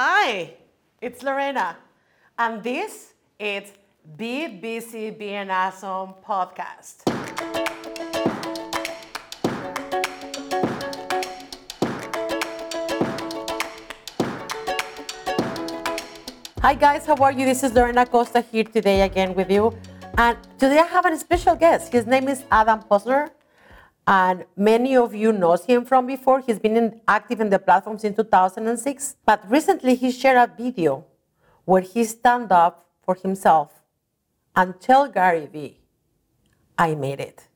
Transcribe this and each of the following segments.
Hi, it's Lorena, and this is Be Busy Being Awesome podcast. Hi guys, how are you? This is Lorena Costa here today again with you. And today I have a special guest. His name is Adam Posner. And many of you knows him from before. He's been in, active in the platform since 2006. But recently he shared a video where he stand up for himself and tell Gary Vee, I made it.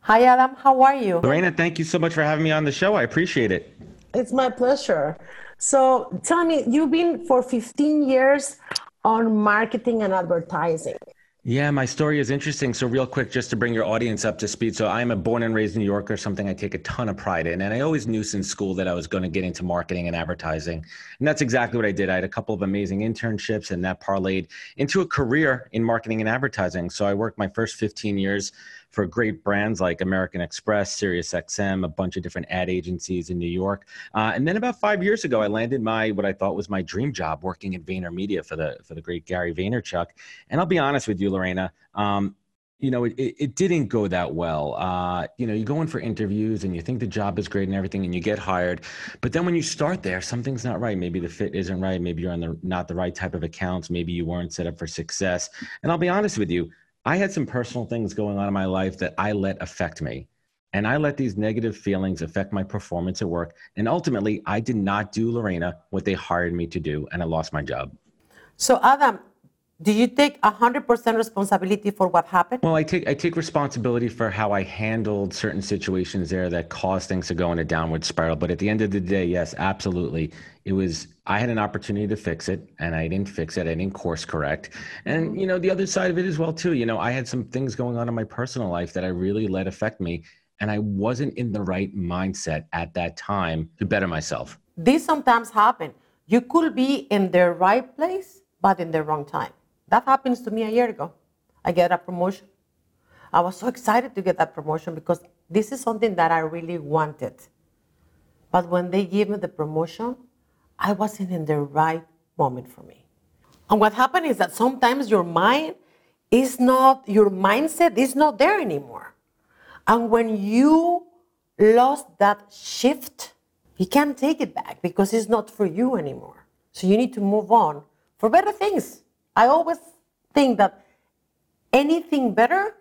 Hi Adam, how are you? Lorena, thank you so much for having me on the show. I appreciate it. It's my pleasure. So tell me, you've been for 15 years on marketing and advertising. Yeah, my story is interesting. So, real quick, just to bring your audience up to speed. So, I'm a born and raised New Yorker, something I take a ton of pride in. And I always knew since school that I was going to get into marketing and advertising. And that's exactly what I did. I had a couple of amazing internships, and that parlayed into a career in marketing and advertising. So, I worked my first 15 years for great brands like American Express, SiriusXM, a bunch of different ad agencies in New York. Uh, and then about five years ago, I landed my what I thought was my dream job, working at VaynerMedia for the for the great Gary Vaynerchuk. And I'll be honest with you, Lorena. Um, you know, it, it, didn't go that well. Uh, you know, you go in for interviews and you think the job is great and everything, and you get hired. But then when you start there, something's not right. Maybe the fit isn't right. Maybe you're on the not the right type of accounts. Maybe you weren't set up for success. And I'll be honest with you, I had some personal things going on in my life that I let affect me. And I let these negative feelings affect my performance at work. And ultimately, I did not do Lorena what they hired me to do, and I lost my job. So, Adam, do you take 100% responsibility for what happened? Well, I take I take responsibility for how I handled certain situations there that caused things to go in a downward spiral. But at the end of the day, yes, absolutely, it was. I had an opportunity to fix it, and I didn't fix it. I didn't course correct. And you know, the other side of it as well too. You know, I had some things going on in my personal life that I really let affect me, and I wasn't in the right mindset at that time to better myself. This sometimes happen. You could be in the right place, but in the wrong time. That happens to me a year ago. I get a promotion. I was so excited to get that promotion because this is something that I really wanted. But when they gave me the promotion, I wasn't in the right moment for me. And what happened is that sometimes your mind is not, your mindset is not there anymore. And when you lost that shift, you can't take it back because it's not for you anymore. So you need to move on for better things. I always think that anything better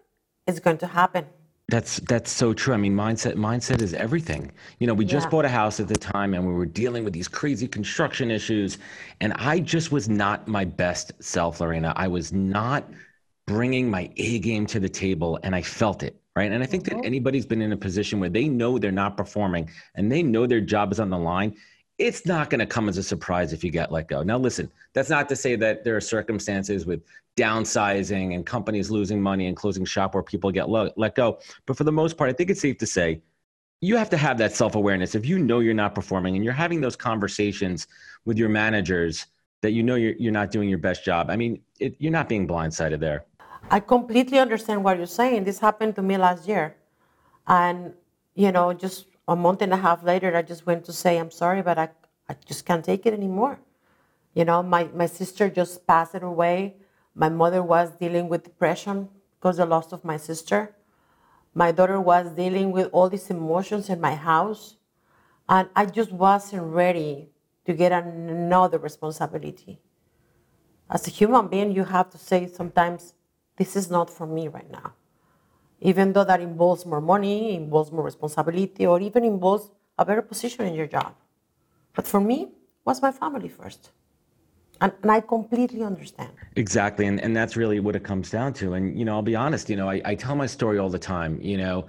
is going to happen. That's that's so true. I mean, mindset mindset is everything. You know, we just bought a house at the time, and we were dealing with these crazy construction issues, and I just was not my best self, Lorena. I was not bringing my A game to the table, and I felt it. Right. And I think mm-hmm. that anybody's been in a position where they know they're not performing and they know their job is on the line it's not going to come as a surprise if you get let go. Now, listen, that's not to say that there are circumstances with downsizing and companies losing money and closing shop where people get lo- let go. But for the most part, I think it's safe to say you have to have that self awareness. If you know you're not performing and you're having those conversations with your managers that you know you're, you're not doing your best job, I mean, it, you're not being blindsided there. I completely understand what you're saying. This happened to me last year. And, you know, just a month and a half later, I just went to say, I'm sorry, but I, I just can't take it anymore. You know, my, my sister just passed away. My mother was dealing with depression because the loss of my sister. My daughter was dealing with all these emotions in my house. And I just wasn't ready to get another responsibility. As a human being, you have to say sometimes, this is not for me right now even though that involves more money, involves more responsibility, or even involves a better position in your job. But for me, was my family first. And, and, I completely understand. Exactly. And, and that's really what it comes down to. And, you know, I'll be honest, you know, I, I tell my story all the time. You know,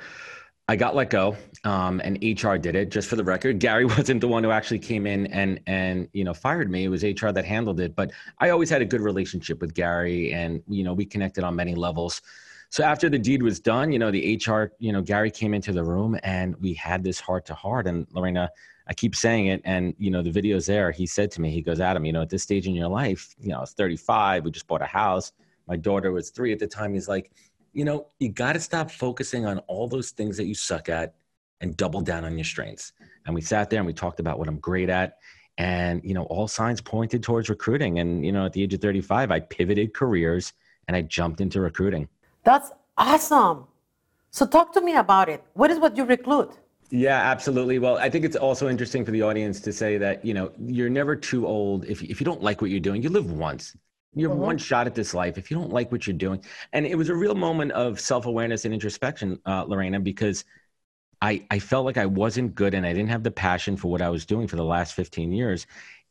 I got let go um, and HR did it just for the record. Gary wasn't the one who actually came in and, and, you know, fired me. It was HR that handled it. But I always had a good relationship with Gary and, you know, we connected on many levels. So after the deed was done, you know, the HR, you know, Gary came into the room and we had this heart to heart. And Lorena, I keep saying it, and you know, the video's there. He said to me, he goes, Adam, you know, at this stage in your life, you know, I was 35, we just bought a house. My daughter was three at the time. He's like, you know, you got to stop focusing on all those things that you suck at and double down on your strengths. And we sat there and we talked about what I'm great at And, you know, all signs pointed towards recruiting. And, you know, at the age of 35, I pivoted careers and I jumped into recruiting. That's awesome. So talk to me about it. What is what you recruit? Yeah, absolutely. Well, I think it's also interesting for the audience to say that, you know, you're never too old. If, if you don't like what you're doing, you live once. You have mm-hmm. one shot at this life. If you don't like what you're doing, and it was a real moment of self awareness and introspection, uh, Lorena, because I, I felt like I wasn't good and I didn't have the passion for what I was doing for the last 15 years.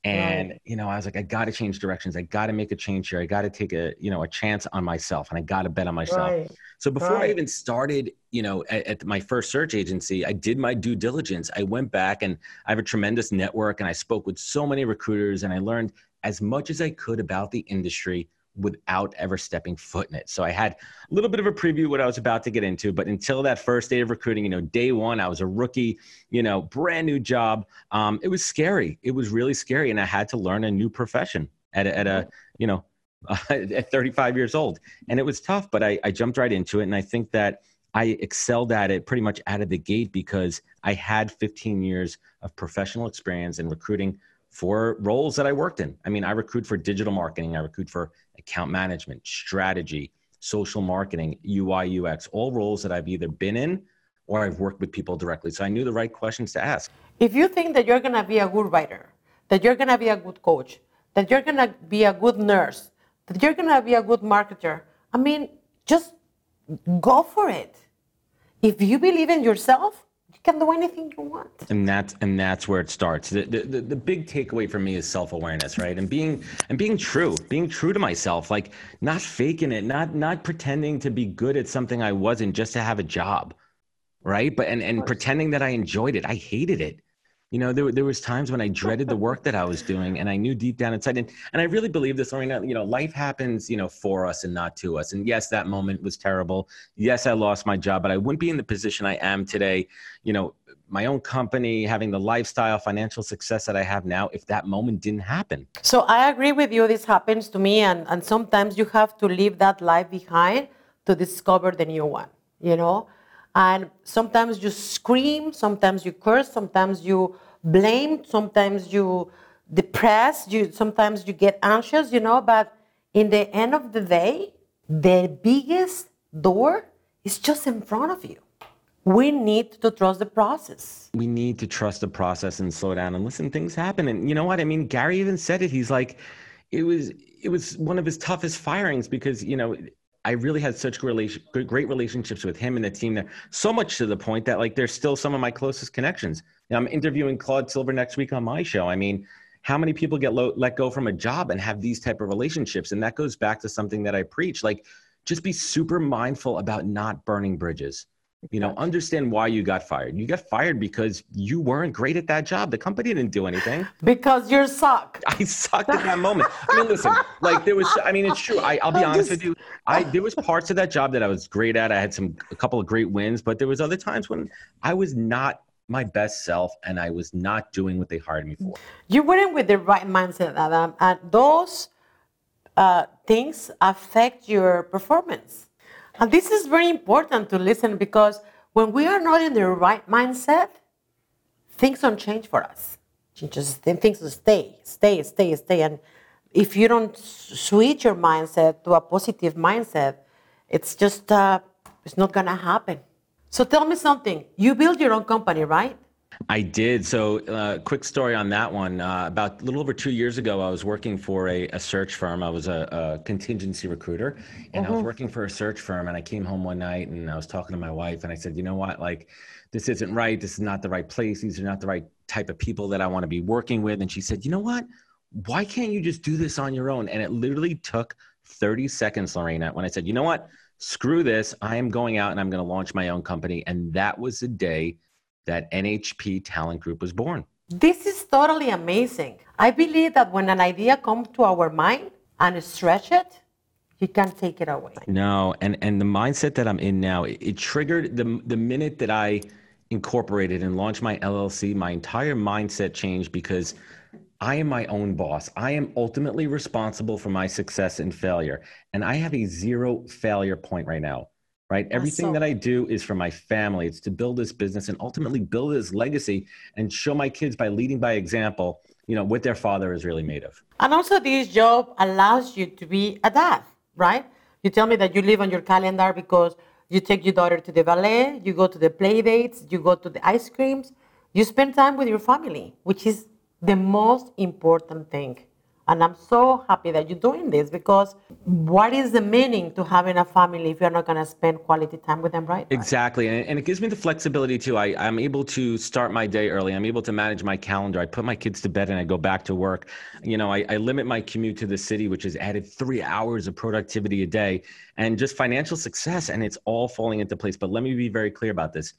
And, right. you know, I was like, I got to change directions. I got to make a change here. I got to take a, you know, a chance on myself and I got to bet on myself. Right. So before right. I even started, you know, at, at, my first search agency, I did my due diligence. I went back and I have a tremendous network and I spoke with so many recruiters and I learned as much as I could about the industry without ever stepping foot in it. So I had a little bit of a preview what I was about to get into, but until that first day of recruiting, you know, day one, I was a rookie, you know, brand new job. Um, it was scary. It was really scary, and I had to learn a new profession at a, at a you know, uh, at 35 years old, and it was tough, but I, I jumped right into it, and I think that. I excelled at it pretty much out of the gate because I had 15 years of professional experience in recruiting for roles that I worked in. I mean, I recruit for digital marketing, I recruit for account management, strategy, social marketing, UI, UX, all roles that I've either been in or I've worked with people directly. So I knew the right questions to ask. If you think that you're going to be a good writer, that you're going to be a good coach, that you're going to be a good nurse, that you're going to be a good marketer, I mean, just go for it. If you believe in yourself, you can do anything you want. And that's and that's where it starts. The, the, the big takeaway for me is self-awareness, right? And being and being true, being true to myself, like not faking it, not not pretending to be good at something I wasn't just to have a job. Right. But and, and pretending that I enjoyed it. I hated it you know there, there was times when i dreaded the work that i was doing and i knew deep down inside and, and i really believe this Lorena, you know life happens you know for us and not to us and yes that moment was terrible. Yes i lost my job but i wouldn't be in the position i am today. You know my own company having the lifestyle financial success that i have now if that moment didn't happen. So i agree with you this happens to me and, and sometimes you have to leave that life behind to discover the new one you know and sometimes you scream, sometimes you curse, sometimes you blame, sometimes you depress, you sometimes you get anxious, you know, but in the end of the day, the biggest door is just in front of you. We need to trust the process. We need to trust the process and slow down and listen. Things happen, and you know what? I mean, Gary even said it. He's like, it was it was one of his toughest firings because you know I really had such great relationships with him and the team there. So much to the point that like they're still some of my closest connections. I'm interviewing Claude Silver next week on my show. I mean, how many people get lo- let go from a job and have these type of relationships? And that goes back to something that I preach. Like, just be super mindful about not burning bridges. You know, understand why you got fired. You got fired because you weren't great at that job. The company didn't do anything. Because you suck. I sucked at that moment. I mean, listen, like there was. I mean, it's true. I, will be I'm honest just... with you. I there was parts of that job that I was great at. I had some a couple of great wins, but there was other times when I was not my best self and I was not doing what they hired me for. You weren't with the right mindset, Adam, and those uh, things affect your performance. And this is very important to listen because when we are not in the right mindset, things don't change for us. Just things stay, stay, stay, stay. And if you don't switch your mindset to a positive mindset, it's just uh, it's not gonna happen. So tell me something. You build your own company, right? I did. So, uh, quick story on that one. Uh, about a little over two years ago, I was working for a, a search firm. I was a, a contingency recruiter, and I was uh-huh. working for a search firm. And I came home one night, and I was talking to my wife, and I said, "You know what? Like, this isn't right. This is not the right place. These are not the right type of people that I want to be working with." And she said, "You know what? Why can't you just do this on your own?" And it literally took 30 seconds, Lorena, when I said, "You know what? Screw this. I am going out and I'm going to launch my own company." And that was the day that NHP Talent Group was born. This is totally amazing. I believe that when an idea comes to our mind and stretch it, you can't take it away. No, and and the mindset that I'm in now, it, it triggered the the minute that I incorporated and launched my LLC, my entire mindset changed because I am my own boss. I am ultimately responsible for my success and failure. And I have a zero failure point right now right? Everything so- that I do is for my family. It's to build this business and ultimately build this legacy and show my kids by leading by example you know, what their father is really made of. And also, this job allows you to be a dad, right? You tell me that you live on your calendar because you take your daughter to the ballet, you go to the play dates, you go to the ice creams, you spend time with your family, which is the most important thing. And I'm so happy that you're doing this because what is the meaning to having a family if you're not going to spend quality time with them, right? Exactly. And, it gives me the flexibility too. I, I'm able to start my day early. I'm able to manage my calendar. I put my kids to bed and I go back to work. You know, I, I limit my commute to the city, which has added three hours of productivity a day and just financial success. And it's all falling into place. But let me be very clear about this.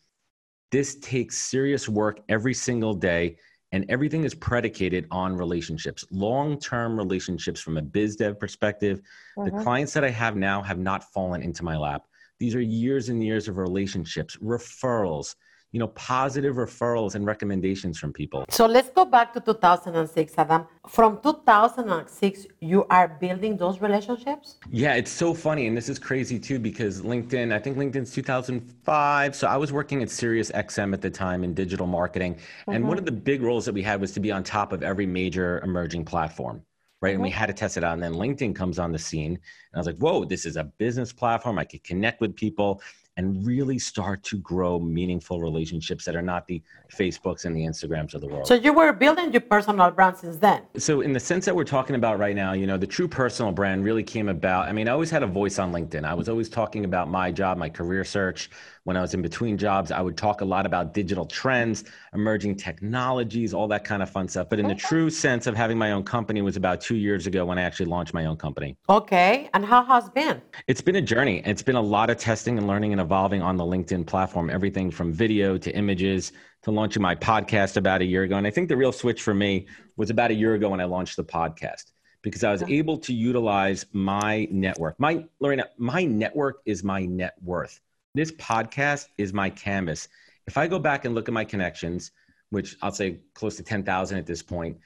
This takes serious work every single day and everything is predicated on relationships long-term relationships from a biz dev perspective. The mm-hmm. clients that i have now have not fallen into my lap. These are years and years of relationships referrals you know positive referrals and recommendations from people So let's go back to 2006, Adam. From 2006, you are building those relationships? Yeah, it's so funny. And this is crazy too, because LinkedIn, I think LinkedIn's 2005. So I was working at Sirius XM at the time in digital marketing. And one mm-hmm. of the big roles that we had was to be on top of every major emerging platform. Right. And we mm-hmm. had to test it out. And then LinkedIn comes on the scene. And I was like, whoa, this is a business platform. I could connect with people and really start to grow meaningful relationships that are not the Facebooks and the Instagrams of the world. So you were building your personal brand since then. So in the sense that we're talking about right now, you know, the true personal brand really came about. I mean, I always had a voice on LinkedIn. I was always talking about my job, my career search. When I was in between jobs, I would talk a lot about digital trends, emerging technologies, all that kind of fun stuff. But in the true sense of having my own company was about two years ago when I actually launched my own company. Okay. And how has been? It's been a journey. It's been a lot of testing and learning and evolving on the LinkedIn platform, everything from video to images to launching my podcast about a year ago. And I think the real switch for me was about a year ago when I launched the podcast because I was mm-hmm. able to utilize my network. My Lorena, my network is my net worth. This podcast is my canvas. If I go back and look at my connections, which I'll say close to 10,000 at this point,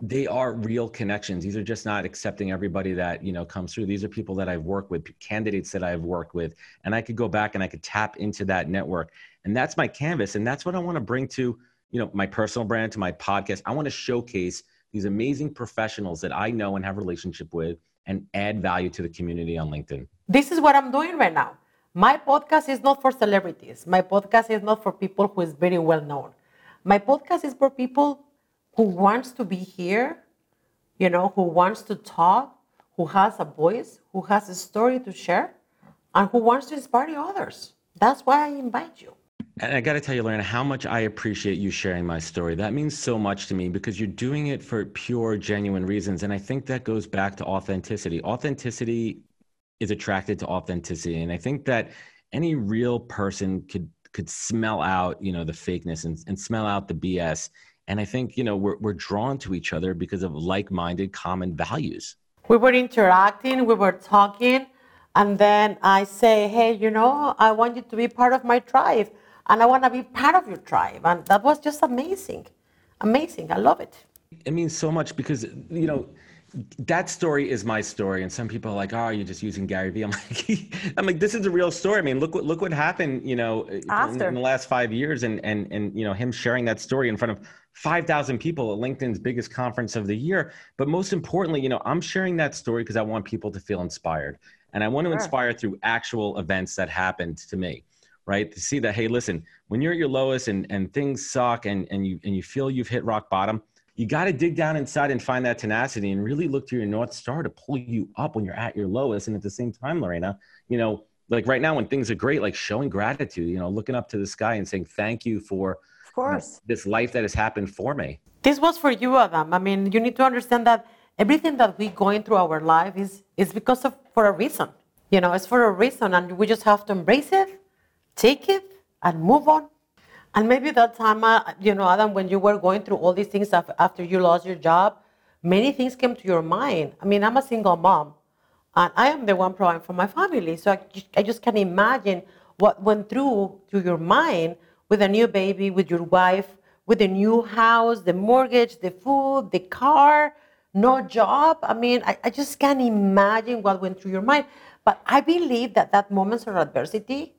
they are real connections. These are just not accepting everybody that, you know, comes through. These are people that I've worked with, candidates that I've worked with, and I could go back and I could tap into that network. And that's my canvas and that's what I want to bring to, you know, my personal brand to my podcast. I want to showcase these amazing professionals that I know and have relationship with and add value to the community on LinkedIn. This is what I'm doing right now. My podcast is not for celebrities. My podcast is not for people who is very well known. My podcast is for people who wants to be here, you know, who wants to talk, who has a voice, who has a story to share, and who wants to inspire others. That's why I invite you. And I got to tell you, Lorena, how much I appreciate you sharing my story. That means so much to me because you're doing it for pure, genuine reasons. And I think that goes back to authenticity. Authenticity is attracted to authenticity. And I think that any real person could could smell out, you know, the fakeness and, and smell out the BS. And I think, you know, we're, we're drawn to each other because of like-minded common values. We were interacting, we were talking, and then I say, hey, you know, I want you to be part of my tribe, and I want to be part of your tribe. And that was just amazing. Amazing. I love it. It means so much because, you know, that story is my story, and some people are like, "Oh, you're just using Gary Vee." I'm like, I'm like, this is a real story. I mean, look what look what happened, you know, in, in the last five years, and and and you know, him sharing that story in front of five thousand people at LinkedIn's biggest conference of the year. But most importantly, you know, I'm sharing that story because I want people to feel inspired, and I want to Sure. inspire through actual events that happened to me. Right to see that, hey, listen, when you're at your lowest and and things suck, and and you and you feel you've hit rock bottom you got to dig down inside and find that tenacity and really look to your north star to pull you up when you're at your lowest and at the same time lorena you know like right now when things are great like showing gratitude you know looking up to the sky and saying thank you for Of you know, course. this life that has happened for me This was for you, Adam. I mean, you need to understand that everything that we're going through our life is, is because of for a reason. You know, it's for a reason, and we just have to embrace it, take it, and move on. And maybe that time, uh, you know, Adam, when you were going through all these things after you lost your job, many things came to your mind. I mean, I'm a single mom, and I am the one providing for my family. So I, I just can't imagine what went through through your mind with a new baby, with your wife, with a new house, the mortgage, the food, the car, no job. I mean, I, I just can't imagine what went through your mind. But I believe that that moments of adversity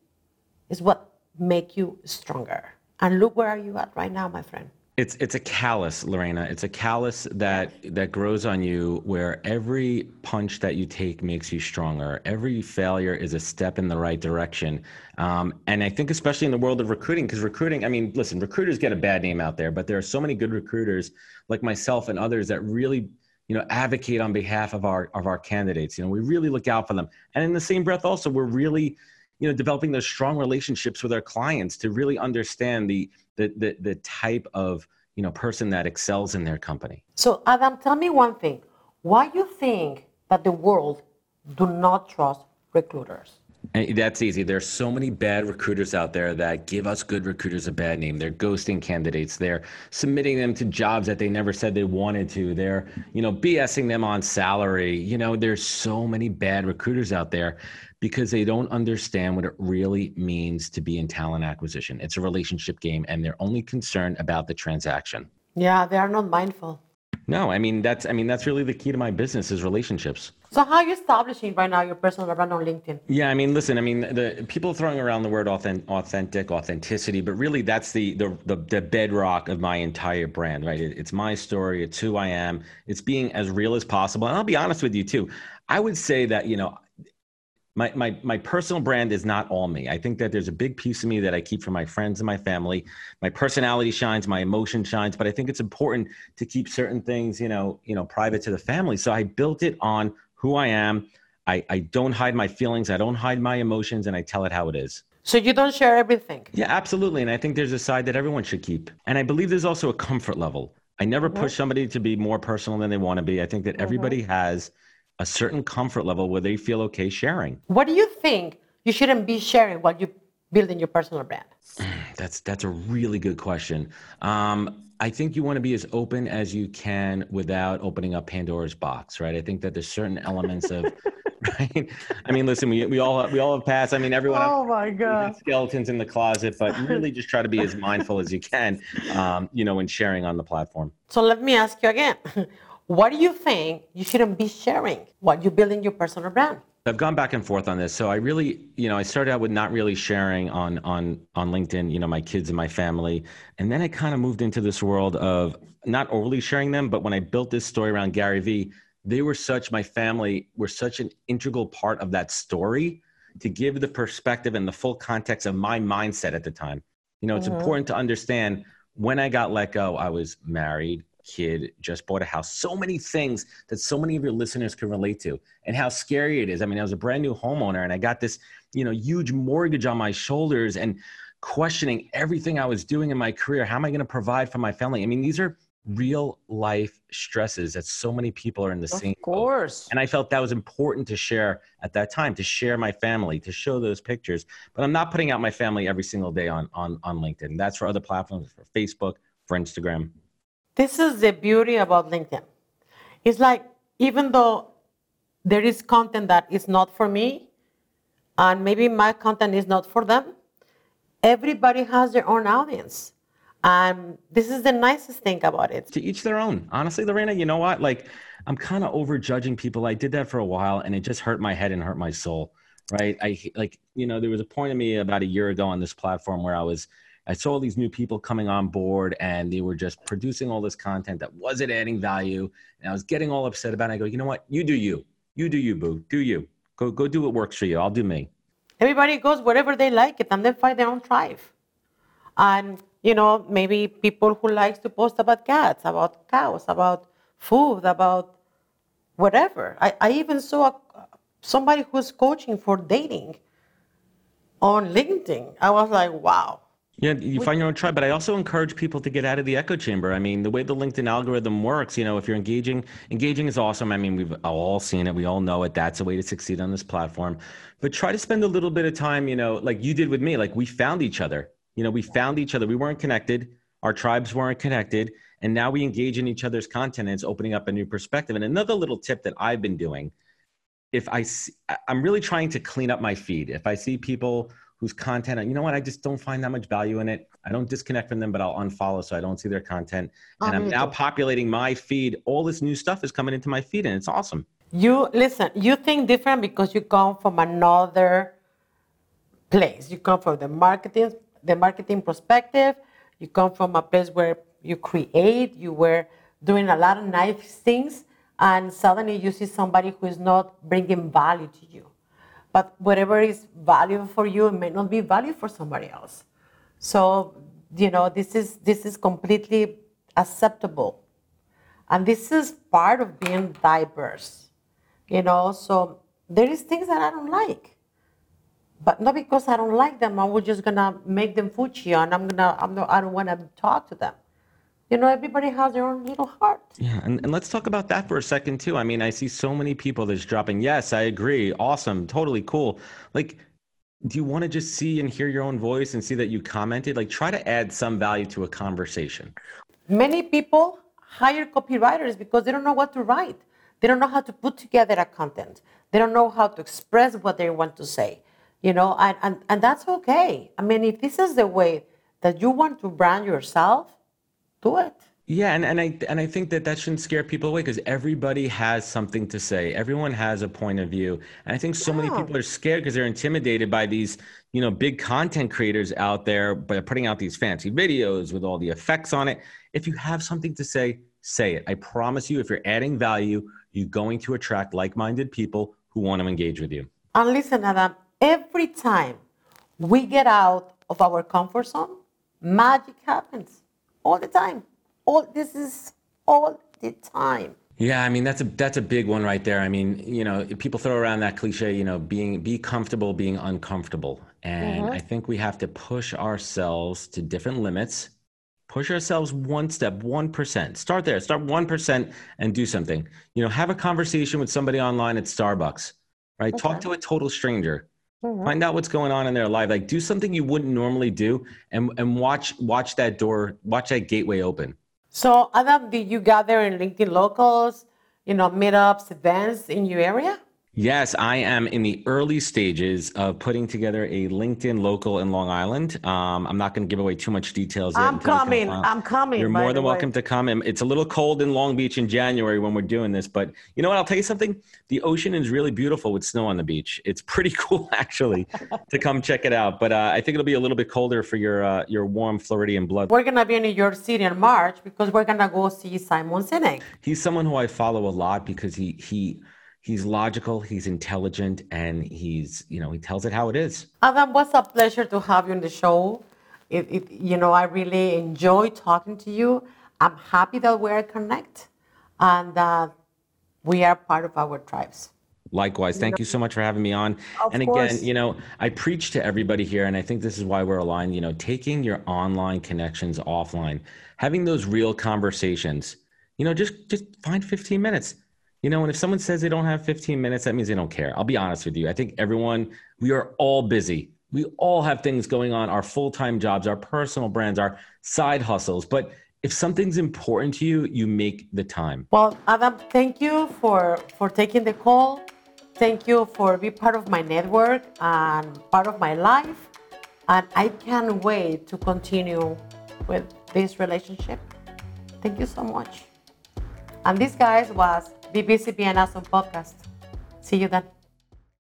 is what make you stronger. And look where are you at right now, my friend. It's it's a callus, Lorena. It's a callus that that grows on you where every punch that you take makes you stronger. Every failure is a step in the right direction. Um, and I think especially in the world of recruiting, because recruiting, I mean, listen, recruiters get a bad name out there, but there are so many good recruiters like myself and others that really you know advocate on behalf of our of our candidates you know we really look out for them and in the same breath also we're really you know developing those strong relationships with our clients to really understand the the the, the type of you know person that excels in their company So, Adam, tell me one thing. Why you think that the world do not trust recruiters? And that's easy. There's so many bad recruiters out there that give us good recruiters a bad name. They're ghosting candidates. They're submitting them to jobs that they never said they wanted to. They're, you know, BSing them on salary. You know, there's so many bad recruiters out there because they don't understand what it really means to be in talent acquisition. It's a relationship game and they're only concerned about the transaction. Yeah, they are not mindful. No, I mean that's I mean that's really the key to my business is relationships. So, how are you establishing right now your personal brand on LinkedIn? Yeah, I mean, listen, I mean, the people throwing around the word authentic, authentic, authenticity, but really that's the, the the the bedrock of my entire brand, right? It, it's my story, it's who I am, it's being as real as possible. And I'll be honest with you too. I would say that you know, my my my personal brand is not all me. I think that there's a big piece of me that I keep for my friends and my family. My personality shines, my emotion shines, but I think it's important to keep certain things, you know, you know, private to the family. So I built it on who I am. I, I don't hide my feelings. I don't hide my emotions, and I tell it how it is. So, you don't share everything. Yeah, absolutely. And I think there's a side that everyone should keep. And I believe there's also a comfort level. I never push somebody to be more personal than they want to be. I think that mm-hmm. everybody has a certain comfort level where they feel okay sharing. What do you think you shouldn't be sharing while you're building your personal brand? That's that's a really good question. Um, I think you want to be as open as you can without opening up Pandora's box, right? I think that there's certain elements of, right? I mean, listen, we, we all we all have passed. I mean, everyone. Oh my God. skeletons in the closet, but really just try to be as mindful as you can, um, you know, in sharing on the platform. So, let me ask you again. What do you think you shouldn't be sharing while you're building your personal brand? I've gone back and forth on this. So I really, you know, I started out with not really sharing on on on LinkedIn, you know, my kids and my family, and then I kind of moved into this world of not overly sharing them. But when I built this story around Gary Vee, they were such my family were such an integral part of that story to give the perspective and the full context of my mindset at the time. You know, it's mm-hmm. important to understand when I got let go, I was married, kid, just bought a house, so many things that so many of your listeners can relate to and how scary it is. I mean, I was a brand new homeowner and I got this, you know, huge mortgage on my shoulders and questioning everything I was doing in my career. How am I going to provide for my family? I mean, these are real life stresses that so many people are in the same Of boat. course. And I felt that was important to share at that time, to share my family, to show those pictures. But I'm not putting out my family every single day on on, on LinkedIn. That's for other platforms, for Facebook, for Instagram. This is the beauty about LinkedIn. It's like, even though there is content that is not for me, and maybe my content is not for them, everybody has their own audience. And this is the nicest thing about it. to each their own. Honestly, Lorena, you know what? Like, I'm kind of over judging people. I did that for a while, and it just hurt my head and hurt my soul. Right? I like, you know, there was a point of me about a year ago on this platform where I was, I saw all these new people coming on board, and they were just producing all this content that wasn't adding value, and I was getting all upset about it. I go, you know what? You do you. You do you, boo. Do you. Go go do what works for you. I'll do me. Everybody goes wherever they like it and they find their own tribe. And, you know, maybe people who likes to post about cats, about cows, about food, about whatever. I, I even saw a, somebody who's coaching for dating on LinkedIn. I was like, wow. Yeah, you find your own tribe, but I also encourage people to get out of the echo chamber. I mean, the way the LinkedIn algorithm works, you know, if you're engaging, engaging is awesome. I mean, we've all seen it, we all know it. That's a way to succeed on this platform. But try to spend a little bit of time, you know, like you did with me. Like we found each other. You know, we found each other. We weren't connected. Our tribes weren't connected, and now we engage in each other's content. And it's opening up a new perspective. And another little tip that I've been doing, if I, see, I'm really trying to clean up my feed. If I see people whose content, you know what, I just don't find that much value in it. I don't disconnect from them, but I'll unfollow so I don't see their content. Oh, and Oh, I'm now populating my feed. All this new stuff is coming into my feed, and it's awesome. You listen, you think different because you come from another place. You come from the marketing, the marketing perspective. You come from a place where you create, you were doing a lot of nice things, and suddenly you see somebody who is not bringing value to you. But whatever is valuable for you, it may not be value for somebody else. So, you know, this is this is completely acceptable. And this is part of being diverse. You know, so there is things that I don't like. But not because I don't like them, I was just gonna make them fuchi and I'm gonna I'm not I don't wanna talk to them. You know, everybody has their own little heart. Yeah, and, and let's talk about that for a second too. I mean, I see so many people that's dropping, yes, I agree, awesome, totally cool. Like, do you want to just see and hear your own voice and see that you commented? Like, try to add some value to a conversation. Many people hire copywriters because they don't know what to write. They don't know how to put together a content. They don't know how to express what they want to say. You know, and, and, and that's okay. I mean, if this is the way that you want to brand yourself, do it. Yeah, and, and I and I think that that shouldn't scare people away because everybody has something to say. Everyone has a point of view, and I think so many people are scared because they're intimidated by these, you know, big content creators out there by putting out these fancy videos with all the effects on it. If you have something to say, say it. I promise you, if you're adding value, you're going to attract like-minded people who want to engage with you. And listen, Adam, every time we get out of our comfort zone, magic happens all the time. All this is all the time. Yeah, I mean that's a that's a big one right there. I mean, you know, people throw around that cliche, you know, being be comfortable being uncomfortable. And mm-hmm. I think we have to push ourselves to different limits. Push ourselves one step, 1%. Start there. Start 1% and do something. You know, have a conversation with somebody online at Starbucks, right? Talk to a total stranger. Find out what's going on in their life. Like do something you wouldn't normally do and and watch watch that door, watch that gateway open. So, Adam, did you gather in LinkedIn locals, you know, meetups, events in your area? Yes, I am in the early stages of putting together a LinkedIn local in Long Island. Um, I'm not going to give away too much details. yet I'm until it comes coming. I'm coming. You're more than way. welcome to come. And It's a little cold in Long Beach in January when we're doing this, but you know what? I'll tell you something. The ocean is really beautiful with snow on the beach. It's pretty cool actually to come check it out. But uh, I think it'll be a little bit colder for your uh, your warm Floridian blood. We're gonna be in New York City in March because we're gonna go see Simon Sinek. He's someone who I follow a lot because he he he's logical, he's intelligent, and he's you know he tells it how it is. Adam, was a pleasure to have you on the show. It, it, you know, I really enjoy talking to you. I'm happy that we're connect, and uh, we are part of our tribes. Likewise, thank you so much for having me on. Of and again, course. you know, I preach to everybody here, and I think this is why we're aligned. You know, taking your online connections offline, having those real conversations. You know, just just find 15 minutes. You know, and if someone says they don't have 15 minutes, that means they don't care. I'll be honest with you. I think everyone, we are all busy. We all have things going on, our full-time jobs, our personal brands, our side hustles. But if something's important to you, you make the time. Well, Adam, thank you for for taking the call. Thank you for being part of my network and part of my life. And I can't wait to continue with this relationship. Thank you so much. And this, guys, was BBCP and Awesome Podcast. See you then.